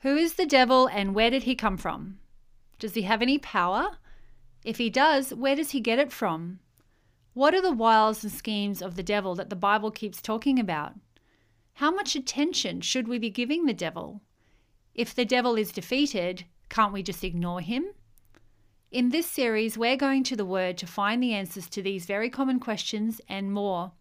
Who is the devil and where did he come from? Does he have any power? If he does, where does he get it from? What are the wiles and schemes of the devil that the Bible keeps talking about? How much attention should we be giving the devil? If the devil is defeated, can't we just ignore him? In this series, we're going to the Word to find the answers to these very common questions and more.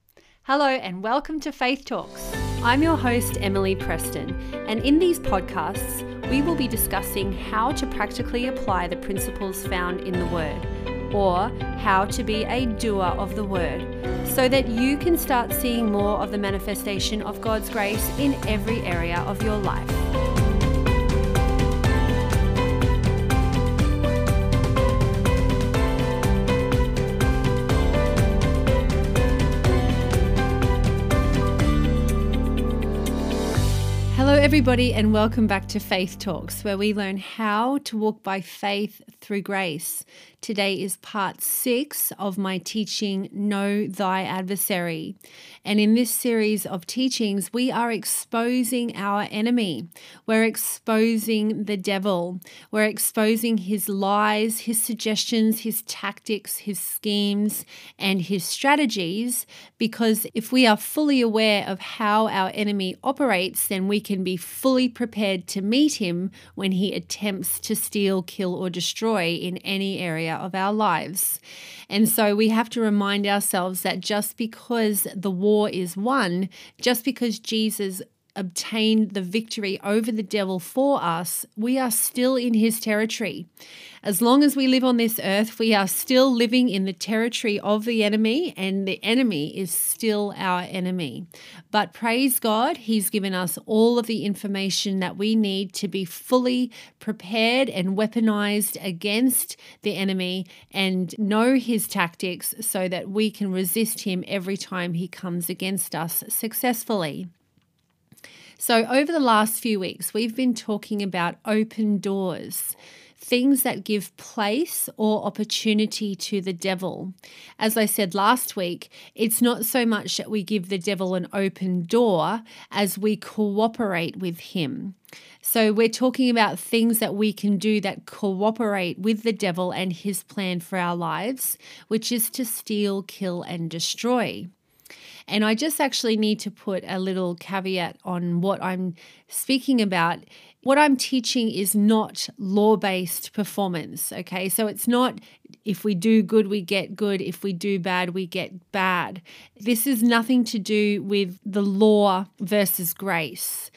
Hello, and welcome to Faith Talks. I'm your host, Emily Preston, and in these podcasts, we will be discussing how to practically apply the principles found in the Word, or how to be a doer of the Word, so that you can start seeing more of the manifestation of God's grace in every area of your life. Everybody, and welcome back to Faith Talks, where we learn how to walk by faith through grace. Today is part six of my teaching, Know Thy Adversary. And in this series of teachings, we are exposing our enemy. We're exposing the devil. We're exposing his lies, his suggestions, his tactics, his schemes, and his strategies. Because if we are fully aware of how our enemy operates, then we can be fully prepared to meet him when he attempts to steal, kill, or destroy in any of our lives. And so we have to remind ourselves that just because the war is won, just because Jesus obtained the victory over the devil for us, we are still in his territory. As long as we live on this earth, we are still living in the territory of the enemy, and the enemy is still our enemy. But praise God, he's given us all of the information that we need to be fully prepared and weaponized against the enemy and know his tactics so that we can resist him every time he comes against us successfully. So, over the last few weeks, we've been talking about open doors, things that give place or opportunity to the devil. As I said last week, it's not so much that we give the devil an open door as we cooperate with him. So, we're talking about things that we can do that cooperate with the devil and his plan for our lives, which is to steal, kill, and destroy. And I just actually need to put a little caveat on what I'm speaking about. What I'm teaching is not law based performance. Okay. So it's not if we do good, we get good. If we do bad, we get bad. This is nothing to do with the law versus grace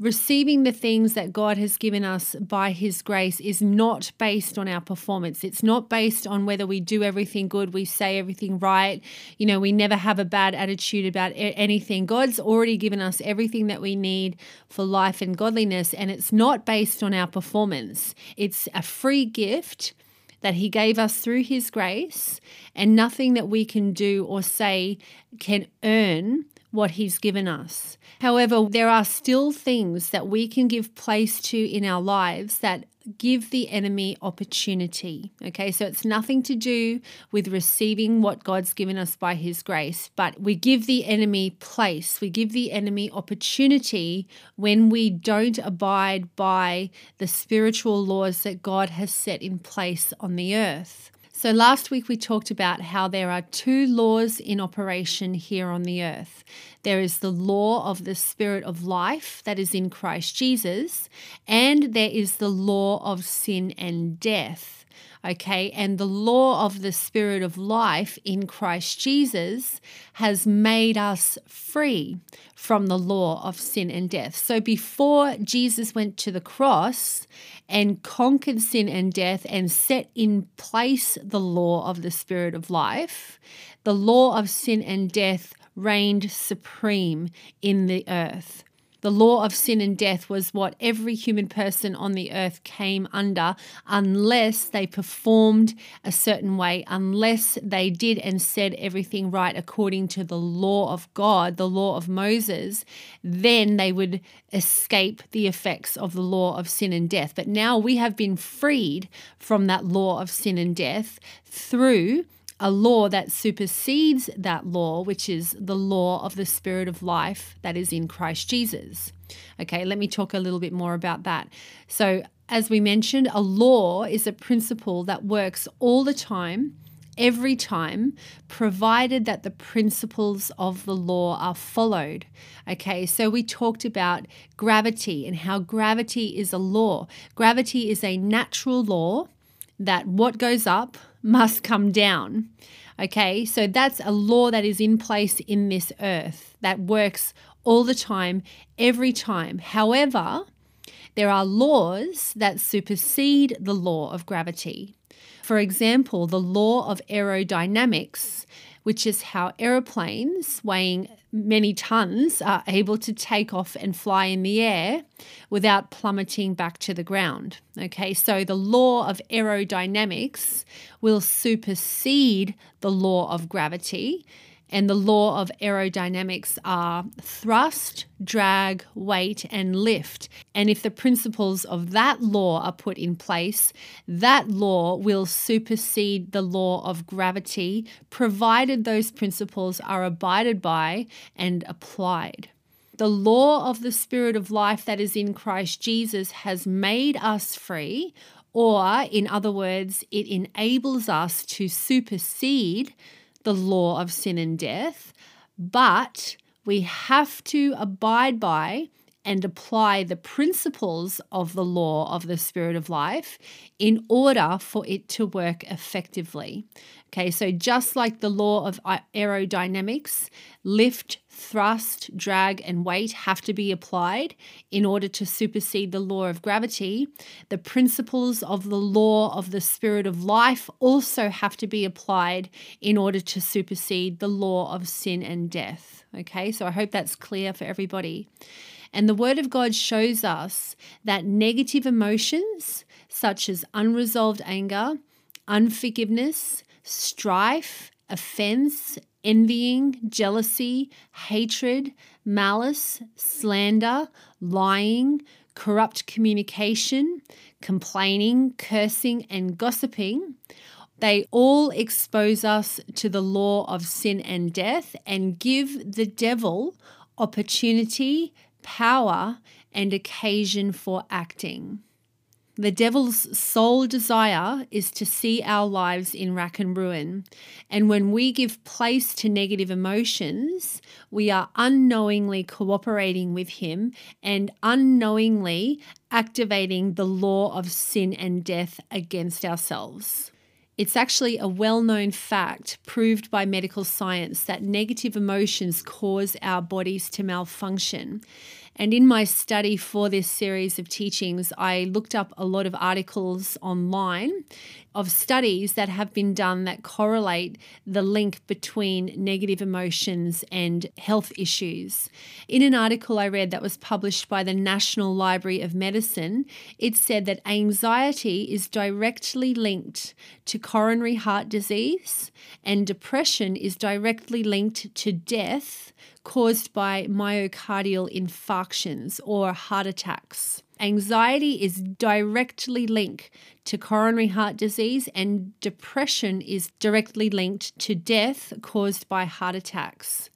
receiving the things that God has given us by His grace is not based on our performance. It's not based on whether we do everything good, we say everything right, you know, we never have a bad attitude about anything. God's already given us everything that we need for life and godliness, and it's not based on our performance. It's a free gift that He gave us through His grace, and nothing that we can do or say can earn what He's given us. However, there are still things that we can give place to in our lives that give the enemy opportunity. Okay, so it's nothing to do with receiving what God's given us by His grace, but we give the enemy place, we give the enemy opportunity when we don't abide by the spiritual laws that God has set in place on the earth. So, last week we talked about how there are two laws in operation here on the earth. There is the law of the Spirit of life that is in Christ Jesus, and there is the law of sin and death. Okay, and the law of the Spirit of life in Christ Jesus has made us free from the law of sin and death. So before Jesus went to the cross and conquered sin and death and set in place the law of the Spirit of life, the law of sin and death reigned supreme in the earth. The law of sin and death was what every human person on the earth came under unless they performed a certain way, unless they did and said everything right according to the law of God, the law of Moses, then they would escape the effects of the law of sin and death. But now we have been freed from that law of sin and death through a law that supersedes that law, which is the law of the Spirit of life that is in Christ Jesus. Okay, let me talk a little bit more about that. So, as we mentioned, a law is a principle that works all the time every time, provided that the principles of the law are followed. Okay, so we talked about gravity and how gravity is a law. Gravity is a natural law that what goes up must come down. Okay, so that's a law that is in place in this earth that works all the time, every time. However, there are laws that supersede the law of gravity. For example, the law of aerodynamics, which is how aeroplanes weighing many tons are able to take off and fly in the air without plummeting back to the ground. Okay, so the law of aerodynamics will supersede the law of gravity and the law of aerodynamics are thrust, drag, weight, and lift. And if the principles of that law are put in place, that law will supersede the law of gravity, provided those principles are abided by and applied. The law of the Spirit of life that is in Christ Jesus has made us free, or in other words, it enables us to supersede the law of sin and death, but we have to abide by and apply the principles of the law of the Spirit of life in order for it to work effectively. Okay, so just like the law of aerodynamics, lift, thrust, drag, and weight have to be applied in order to supersede the law of gravity, the principles of the law of the Spirit of life also have to be applied in order to supersede the law of sin and death. Okay, so I hope that's clear for everybody. And the Word of God shows us that negative emotions, such as unresolved anger, unforgiveness, strife, offense, envying, jealousy, hatred, malice, slander, lying, corrupt communication, complaining, cursing, and gossiping. They all expose us to the law of sin and death and give the devil opportunity power, and occasion for acting. The devil's sole desire is to see our lives in rack and ruin. And when we give place to negative emotions, we are unknowingly cooperating with him and unknowingly activating the law of sin and death against ourselves. It's actually a well known fact, proved by medical science, that negative emotions cause our bodies to malfunction. And in my study for this series of teachings, I looked up a lot of articles online of studies that have been done that correlate the link between negative emotions and health issues. In an article I read that was published by the National Library of Medicine, it said that anxiety is directly linked to coronary heart disease and depression is directly linked to death caused by myocardial infarctions or heart attacks. Anxiety is directly linked to coronary heart disease, and depression is directly linked to death caused by heart attacks.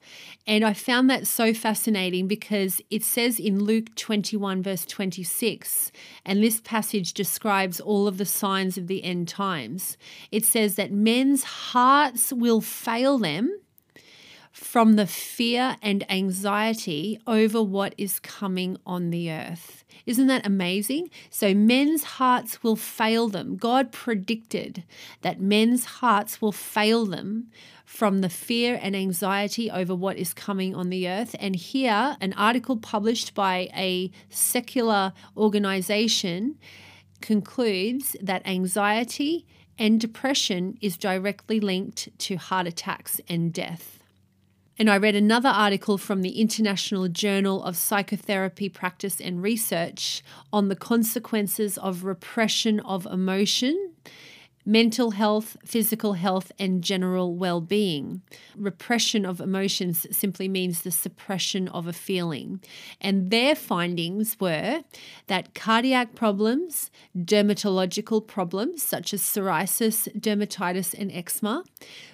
And I found that so fascinating because it says in Luke 21, verse 26, and this passage describes all of the signs of the end times. It says that men's hearts will fail them from the fear and anxiety over what is coming on the earth. Isn't that amazing? So, men's hearts will fail them. God predicted that men's hearts will fail them from the fear and anxiety over what is coming on the earth. And here, an article published by a secular organization concludes that anxiety and depression is directly linked to heart attacks and death. And I read another article from the International Journal of Psychotherapy Practice and Research on the consequences of repression of emotion, mental health, physical health, and general well being. Repression of emotions simply means the suppression of a feeling. And their findings were that cardiac problems, dermatological problems such as psoriasis, dermatitis, and eczema,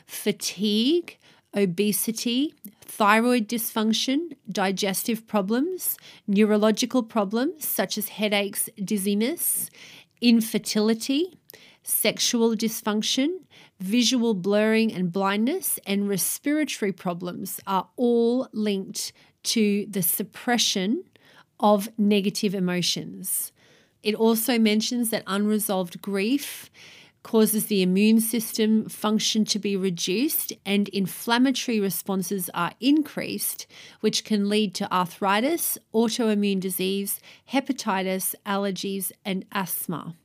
fatigue, obesity, thyroid dysfunction, digestive problems, neurological problems such as headaches, dizziness, infertility, sexual dysfunction, visual blurring and blindness, and respiratory problems are all linked to the suppression of negative emotions. It also mentions that unresolved grief causes the immune system function to be reduced and inflammatory responses are increased, which can lead to arthritis, autoimmune disease, hepatitis, allergies, and asthma.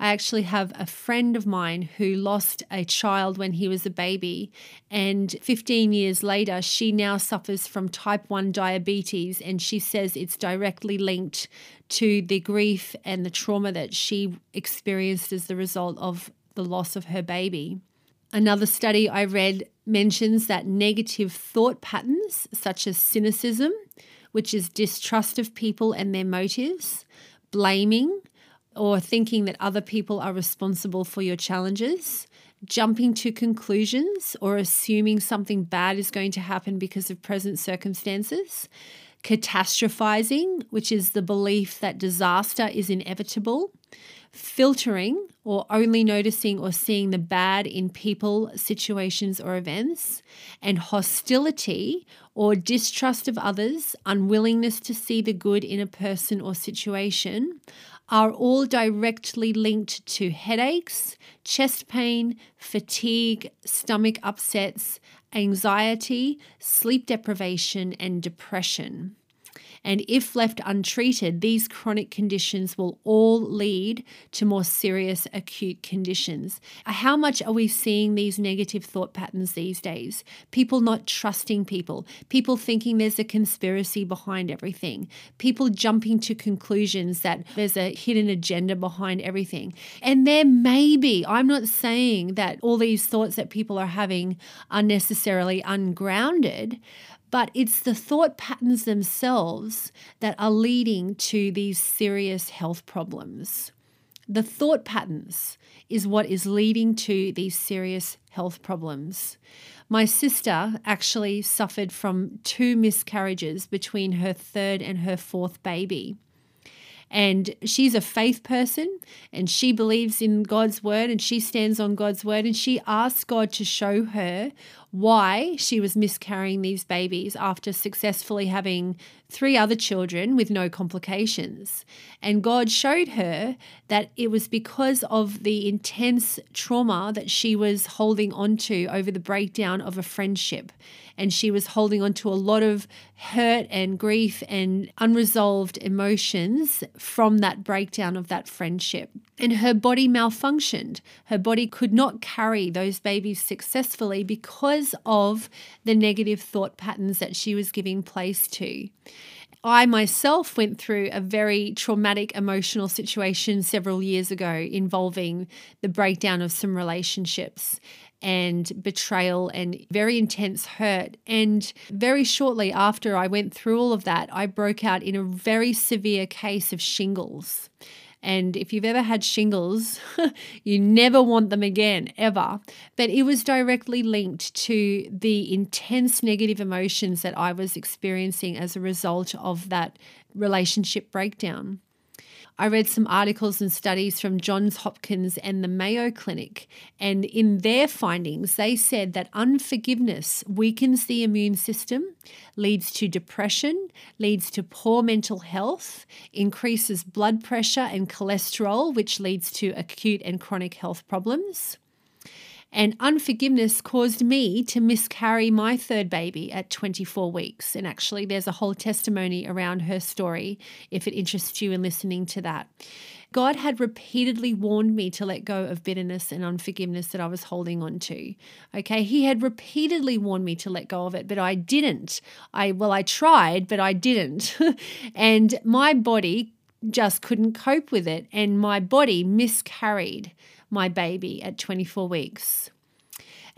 I actually have a friend of mine who lost a child when he was a baby, and 15 years later, she now suffers from type 1 diabetes, and she says it's directly linked to the grief and the trauma that she experienced as the result of the loss of her baby. Another study I read mentions that negative thought patterns, such as cynicism, which is distrust of people and their motives, blaming, or thinking that other people are responsible for your challenges, jumping to conclusions or assuming something bad is going to happen because of present circumstances, catastrophizing, which is the belief that disaster is inevitable, filtering or only noticing or seeing the bad in people, situations, or events, and hostility or distrust of others, unwillingness to see the good in a person or situation, are all directly linked to headaches, chest pain, fatigue, stomach upsets, anxiety, sleep deprivation, and depression. And if left untreated, these chronic conditions will all lead to more serious acute conditions. How much are we seeing these negative thought patterns these days? People not trusting people, people thinking there's a conspiracy behind everything, people jumping to conclusions that there's a hidden agenda behind everything. And there may be, I'm not saying that all these thoughts that people are having are necessarily ungrounded, but it's the thought patterns themselves that are leading to these serious health problems. The thought patterns is what is leading to these serious health problems. My sister actually suffered from two miscarriages between her third and her fourth baby. And she's a faith person and she believes in God's word and she stands on God's word and she asked God to show her why she was miscarrying these babies after successfully having three other children with no complications. And God showed her that it was because of the intense trauma that she was holding onto over the breakdown of a friendship. And she was holding on to a lot of hurt and grief and unresolved emotions from that breakdown of that friendship. And her body malfunctioned. Her body could not carry those babies successfully because of the negative thought patterns that she was giving place to. I myself went through a very traumatic emotional situation several years ago involving the breakdown of some relationships and betrayal and very intense hurt. And very shortly after I went through all of that, I broke out in a very severe case of shingles. And if you've ever had shingles, you never want them again, ever. But it was directly linked to the intense negative emotions that I was experiencing as a result of that relationship breakdown. I read some articles and studies from Johns Hopkins and the Mayo Clinic, and in their findings, they said that unforgiveness weakens the immune system, leads to depression, leads to poor mental health, increases blood pressure and cholesterol, which leads to acute and chronic health problems. And unforgiveness caused me to miscarry my third baby at 24 weeks. And actually, there's a whole testimony around her story if it interests you in listening to that. God had repeatedly warned me to let go of bitterness and unforgiveness that I was holding on to. Okay, He had repeatedly warned me to let go of it, but I didn't. I well, I tried, but I didn't. and my body just couldn't cope with it, and my body miscarried my baby at 24 weeks.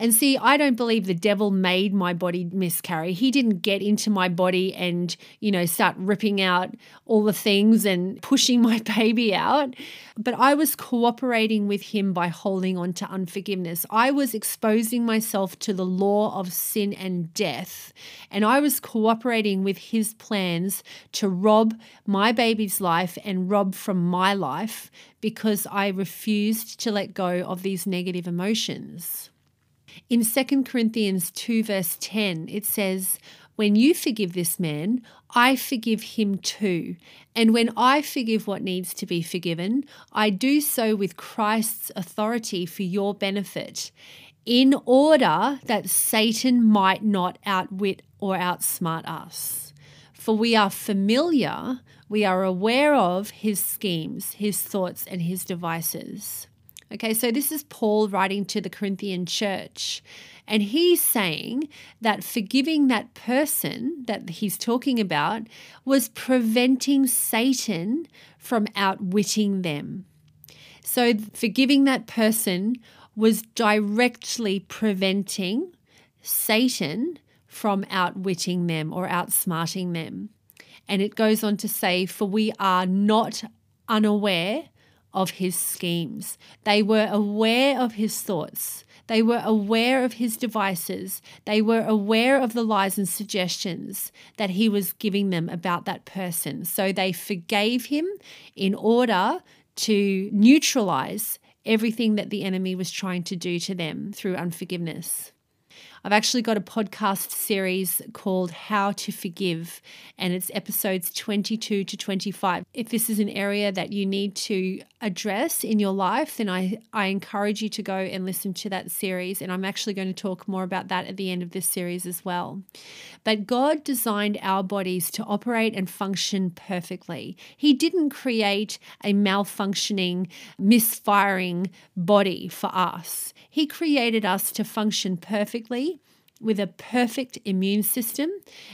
And see, I don't believe the devil made my body miscarry. He didn't get into my body and, you know, start ripping out all the things and pushing my baby out. But I was cooperating with him by holding on to unforgiveness. I was exposing myself to the law of sin and death. And I was cooperating with his plans to rob my baby's life and rob from my life because I refused to let go of these negative emotions. In 2 Corinthians 2, verse 10, it says, When you forgive this man, I forgive him too. And when I forgive what needs to be forgiven, I do so with Christ's authority for your benefit, in order that Satan might not outwit or outsmart us. For we are familiar, we are aware of his schemes, his thoughts, and his devices. Okay, so this is Paul writing to the Corinthian church. And he's saying that forgiving that person that he's talking about was preventing Satan from outwitting them. So forgiving that person was directly preventing Satan from outwitting them or outsmarting them. And it goes on to say, For we are not unaware of his schemes. They were aware of his thoughts. They were aware of his devices. They were aware of the lies and suggestions that he was giving them about that person. So they forgave him in order to neutralize everything that the enemy was trying to do to them through unforgiveness. I've actually got a podcast series called How to Forgive, and it's episodes 22 to 25. If this is an area that you need to address in your life, then I, I encourage you to go and listen to that series. And I'm actually going to talk more about that at the end of this series as well. But God designed our bodies to operate and function perfectly. He didn't create a malfunctioning, misfiring body for us. He created us to function perfectly with a perfect immune system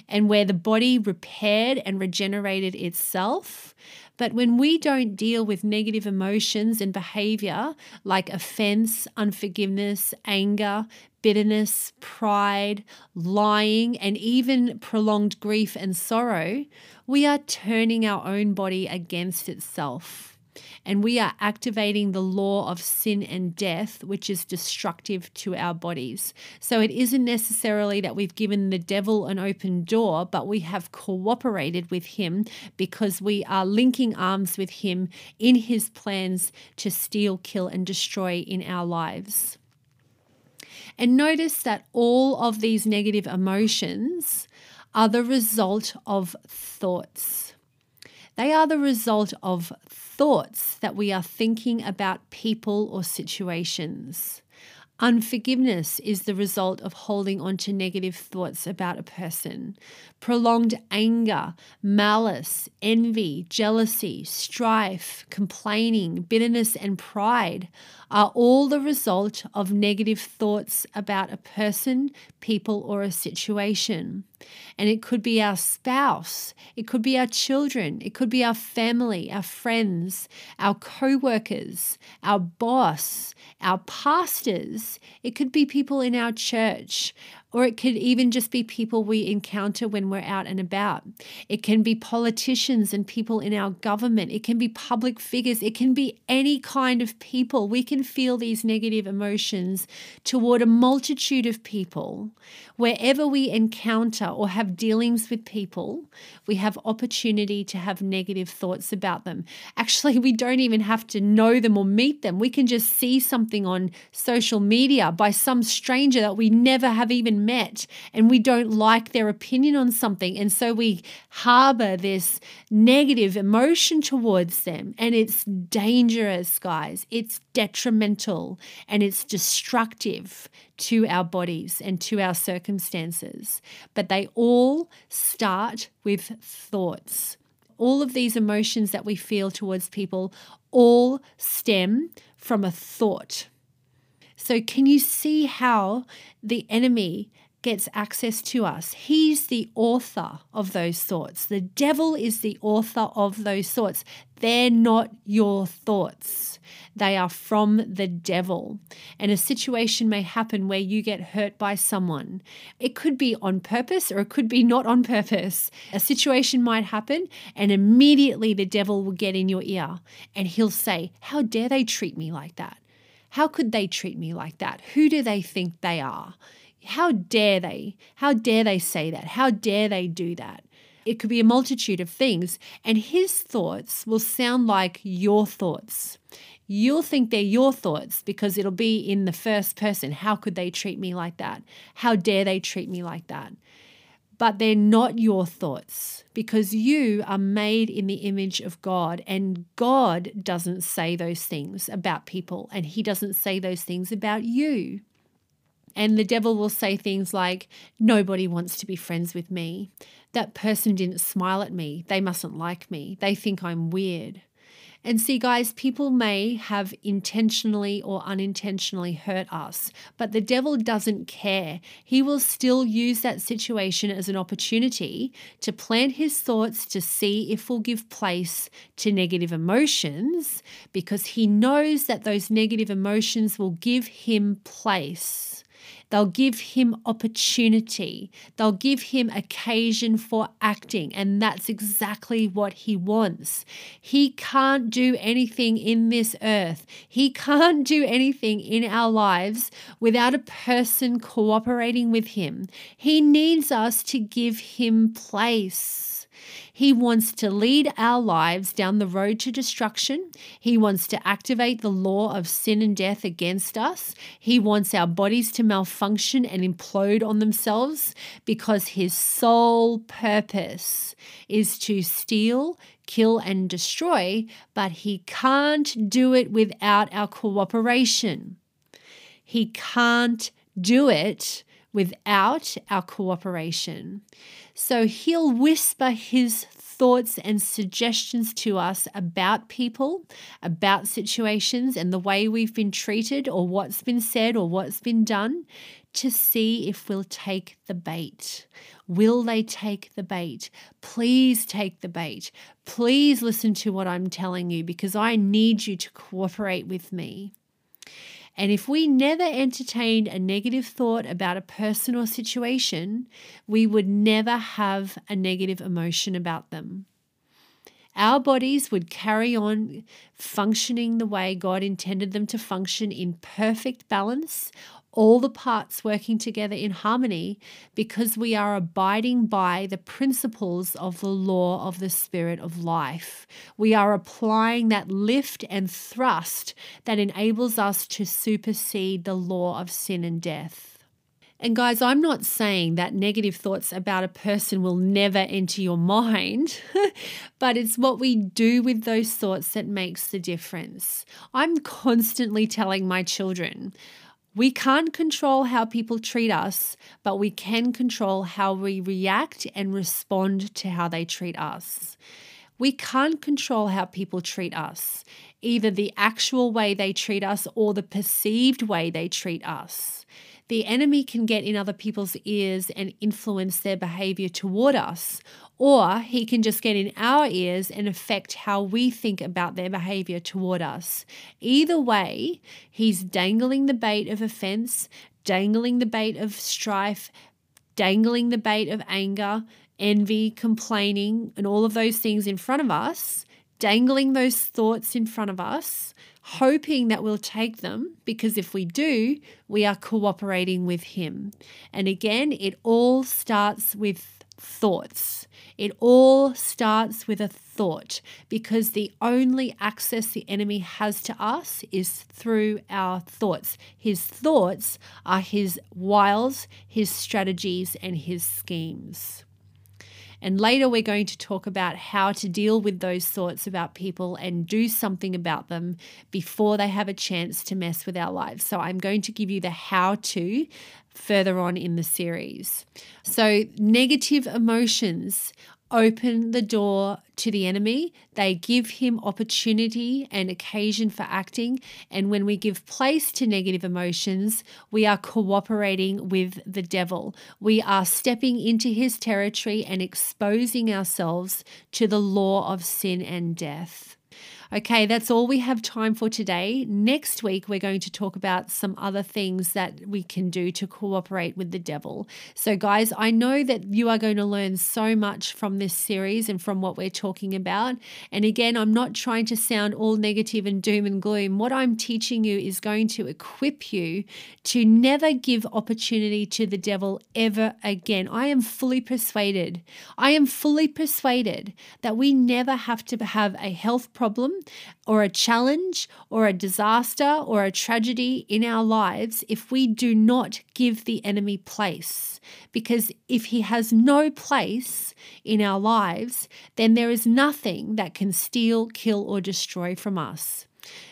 and where the body repaired and regenerated itself. But when we don't deal with negative emotions and behavior like offense, unforgiveness, anger, bitterness, pride, lying, and even prolonged grief and sorrow, we are turning our own body against itself and we are activating the law of sin and death, which is destructive to our bodies. So it isn't necessarily that we've given the devil an open door, but we have cooperated with him because we are linking arms with him in his plans to steal, kill, and destroy in our lives. And notice that all of these negative emotions are the result of thoughts. They are the result of thoughts that we are thinking about people or situations. Unforgiveness is the result of holding on to negative thoughts about a person. Prolonged anger, malice, envy, jealousy, strife, complaining, bitterness, and pride are all the result of negative thoughts about a person, people, or a situation. And it could be our spouse, it could be our children, it could be our family, our friends, our co workers, our boss, our pastors, it could be people in our church, or it could even just be people we encounter when we're out and about. It can be politicians and people in our government. It can be public figures. It can be any kind of people. We can feel these negative emotions toward a multitude of people. Wherever we encounter or have dealings with people, we have opportunity to have negative thoughts about them. Actually, we don't even have to know them or meet them. We can just see something on social media by some stranger that we never have even met and we don't like their opinion on something. And so we harbor this negative emotion towards them. And it's dangerous, guys. It's detrimental and it's destructive to our bodies and to our circumstances. But they all start with thoughts. All of these emotions that we feel towards people all stem from a thought. So, can you see how the enemy gets access to us. He's the author of those thoughts. The devil is the author of those thoughts. They're not your thoughts. They are from the devil. And a situation may happen where you get hurt by someone. It could be on purpose or it could be not on purpose. A situation might happen, and immediately the devil will get in your ear and he'll say, How dare they treat me like that? How could they treat me like that? Who do they think they are? How dare they? How dare they say that? How dare they do that? It could be a multitude of things, and his thoughts will sound like your thoughts. You'll think they're your thoughts because it'll be in the first person. How could they treat me like that? How dare they treat me like that? But they're not your thoughts because you are made in the image of God, and God doesn't say those things about people, and He doesn't say those things about you. And the devil will say things like, Nobody wants to be friends with me. That person didn't smile at me. They mustn't like me. They think I'm weird. And see, guys, people may have intentionally or unintentionally hurt us, but the devil doesn't care. He will still use that situation as an opportunity to plant his thoughts to see if we'll give place to negative emotions because he knows that those negative emotions will give him place They'll give him opportunity. They'll give him occasion for acting. And that's exactly what he wants. He can't do anything in this earth, he can't do anything in our lives without a person cooperating with him. He needs us to give him place. He wants to lead our lives down the road to destruction. He wants to activate the law of sin and death against us. He wants our bodies to malfunction and implode on themselves because his sole purpose is to steal, kill, and destroy, but he can't do it without our cooperation. He can't do it without our cooperation. So he'll whisper his thoughts and suggestions to us about people, about situations, and the way we've been treated, or what's been said, or what's been done, to see if we'll take the bait. Will they take the bait? Please take the bait. Please listen to what I'm telling you because I need you to cooperate with me. And if we never entertained a negative thought about a person or situation, we would never have a negative emotion about them. Our bodies would carry on functioning the way God intended them to function in perfect balance, all the parts working together in harmony because we are abiding by the principles of the law of the Spirit of life. We are applying that lift and thrust that enables us to supersede the law of sin and death. And guys, I'm not saying that negative thoughts about a person will never enter your mind, but it's what we do with those thoughts that makes the difference. I'm constantly telling my children, we can't control how people treat us, but we can control how we react and respond to how they treat us. We can't control how people treat us, either the actual way they treat us or the perceived way they treat us. The enemy can get in other people's ears and influence their behavior toward us, or he can just get in our ears and affect how we think about their behavior toward us. Either way, he's dangling the bait of offense, dangling the bait of strife, dangling the bait of anger, envy, complaining, and all of those things in front of us, dangling those thoughts in front of us, hoping that we'll take them because if we do, we are cooperating with him. And again, it all starts with thoughts. It all starts with a thought because the only access the enemy has to us is through our thoughts. His thoughts are his wiles, his strategies, and his schemes. And later, we're going to talk about how to deal with those thoughts about people and do something about them before they have a chance to mess with our lives. So, I'm going to give you the how to further on in the series. So, negative emotions open the door to the enemy. They give him opportunity and occasion for acting. And when we give place to negative emotions, we are cooperating with the devil. We are stepping into his territory and exposing ourselves to the law of sin and death. Okay, that's all we have time for today. Next week, we're going to talk about some other things that we can do to cooperate with the devil. So, guys, I know that you are going to learn so much from this series and from what we're talking about. And again, I'm not trying to sound all negative and doom and gloom. What I'm teaching you is going to equip you to never give opportunity to the devil ever again. I am fully persuaded, I am fully persuaded that we never have to have a health problem or a challenge or a disaster or a tragedy in our lives if we do not give the enemy place. Because if he has no place in our lives, then there is nothing that can steal, kill, or destroy from us.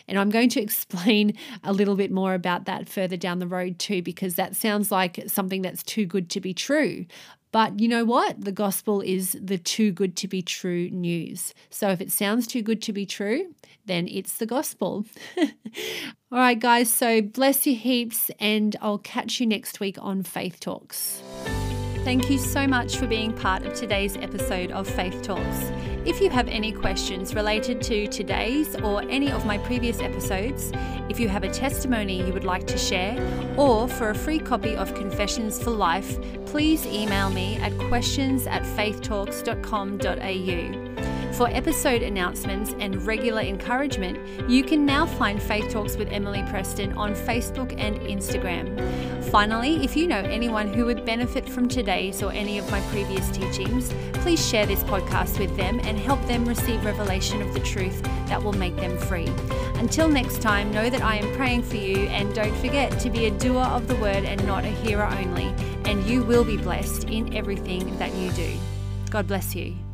And I'm going to explain a little bit more about that further down the road, too, because that sounds like something that's too good to be true. But you know what? The gospel is the too good to be true news. So if it sounds too good to be true, then it's the gospel. All right, guys. So bless you heaps, and I'll catch you next week on Faith Talks. Thank you so much for being part of today's episode of Faith Talks. If you have any questions related to today's or any of my previous episodes, if you have a testimony you would like to share, or for a free copy of Confessions for Life, please email me at questions at faithtalks.com.au. For episode announcements and regular encouragement, you can now find Faith Talks with Emily Preston on Facebook and Instagram. Finally, if you know anyone who would benefit from today's or any of my previous teachings, please share this podcast with them and help them receive revelation of the truth that will make them free. Until next time, know that I am praying for you and don't forget to be a doer of the word and not a hearer only, and you will be blessed in everything that you do. God bless you.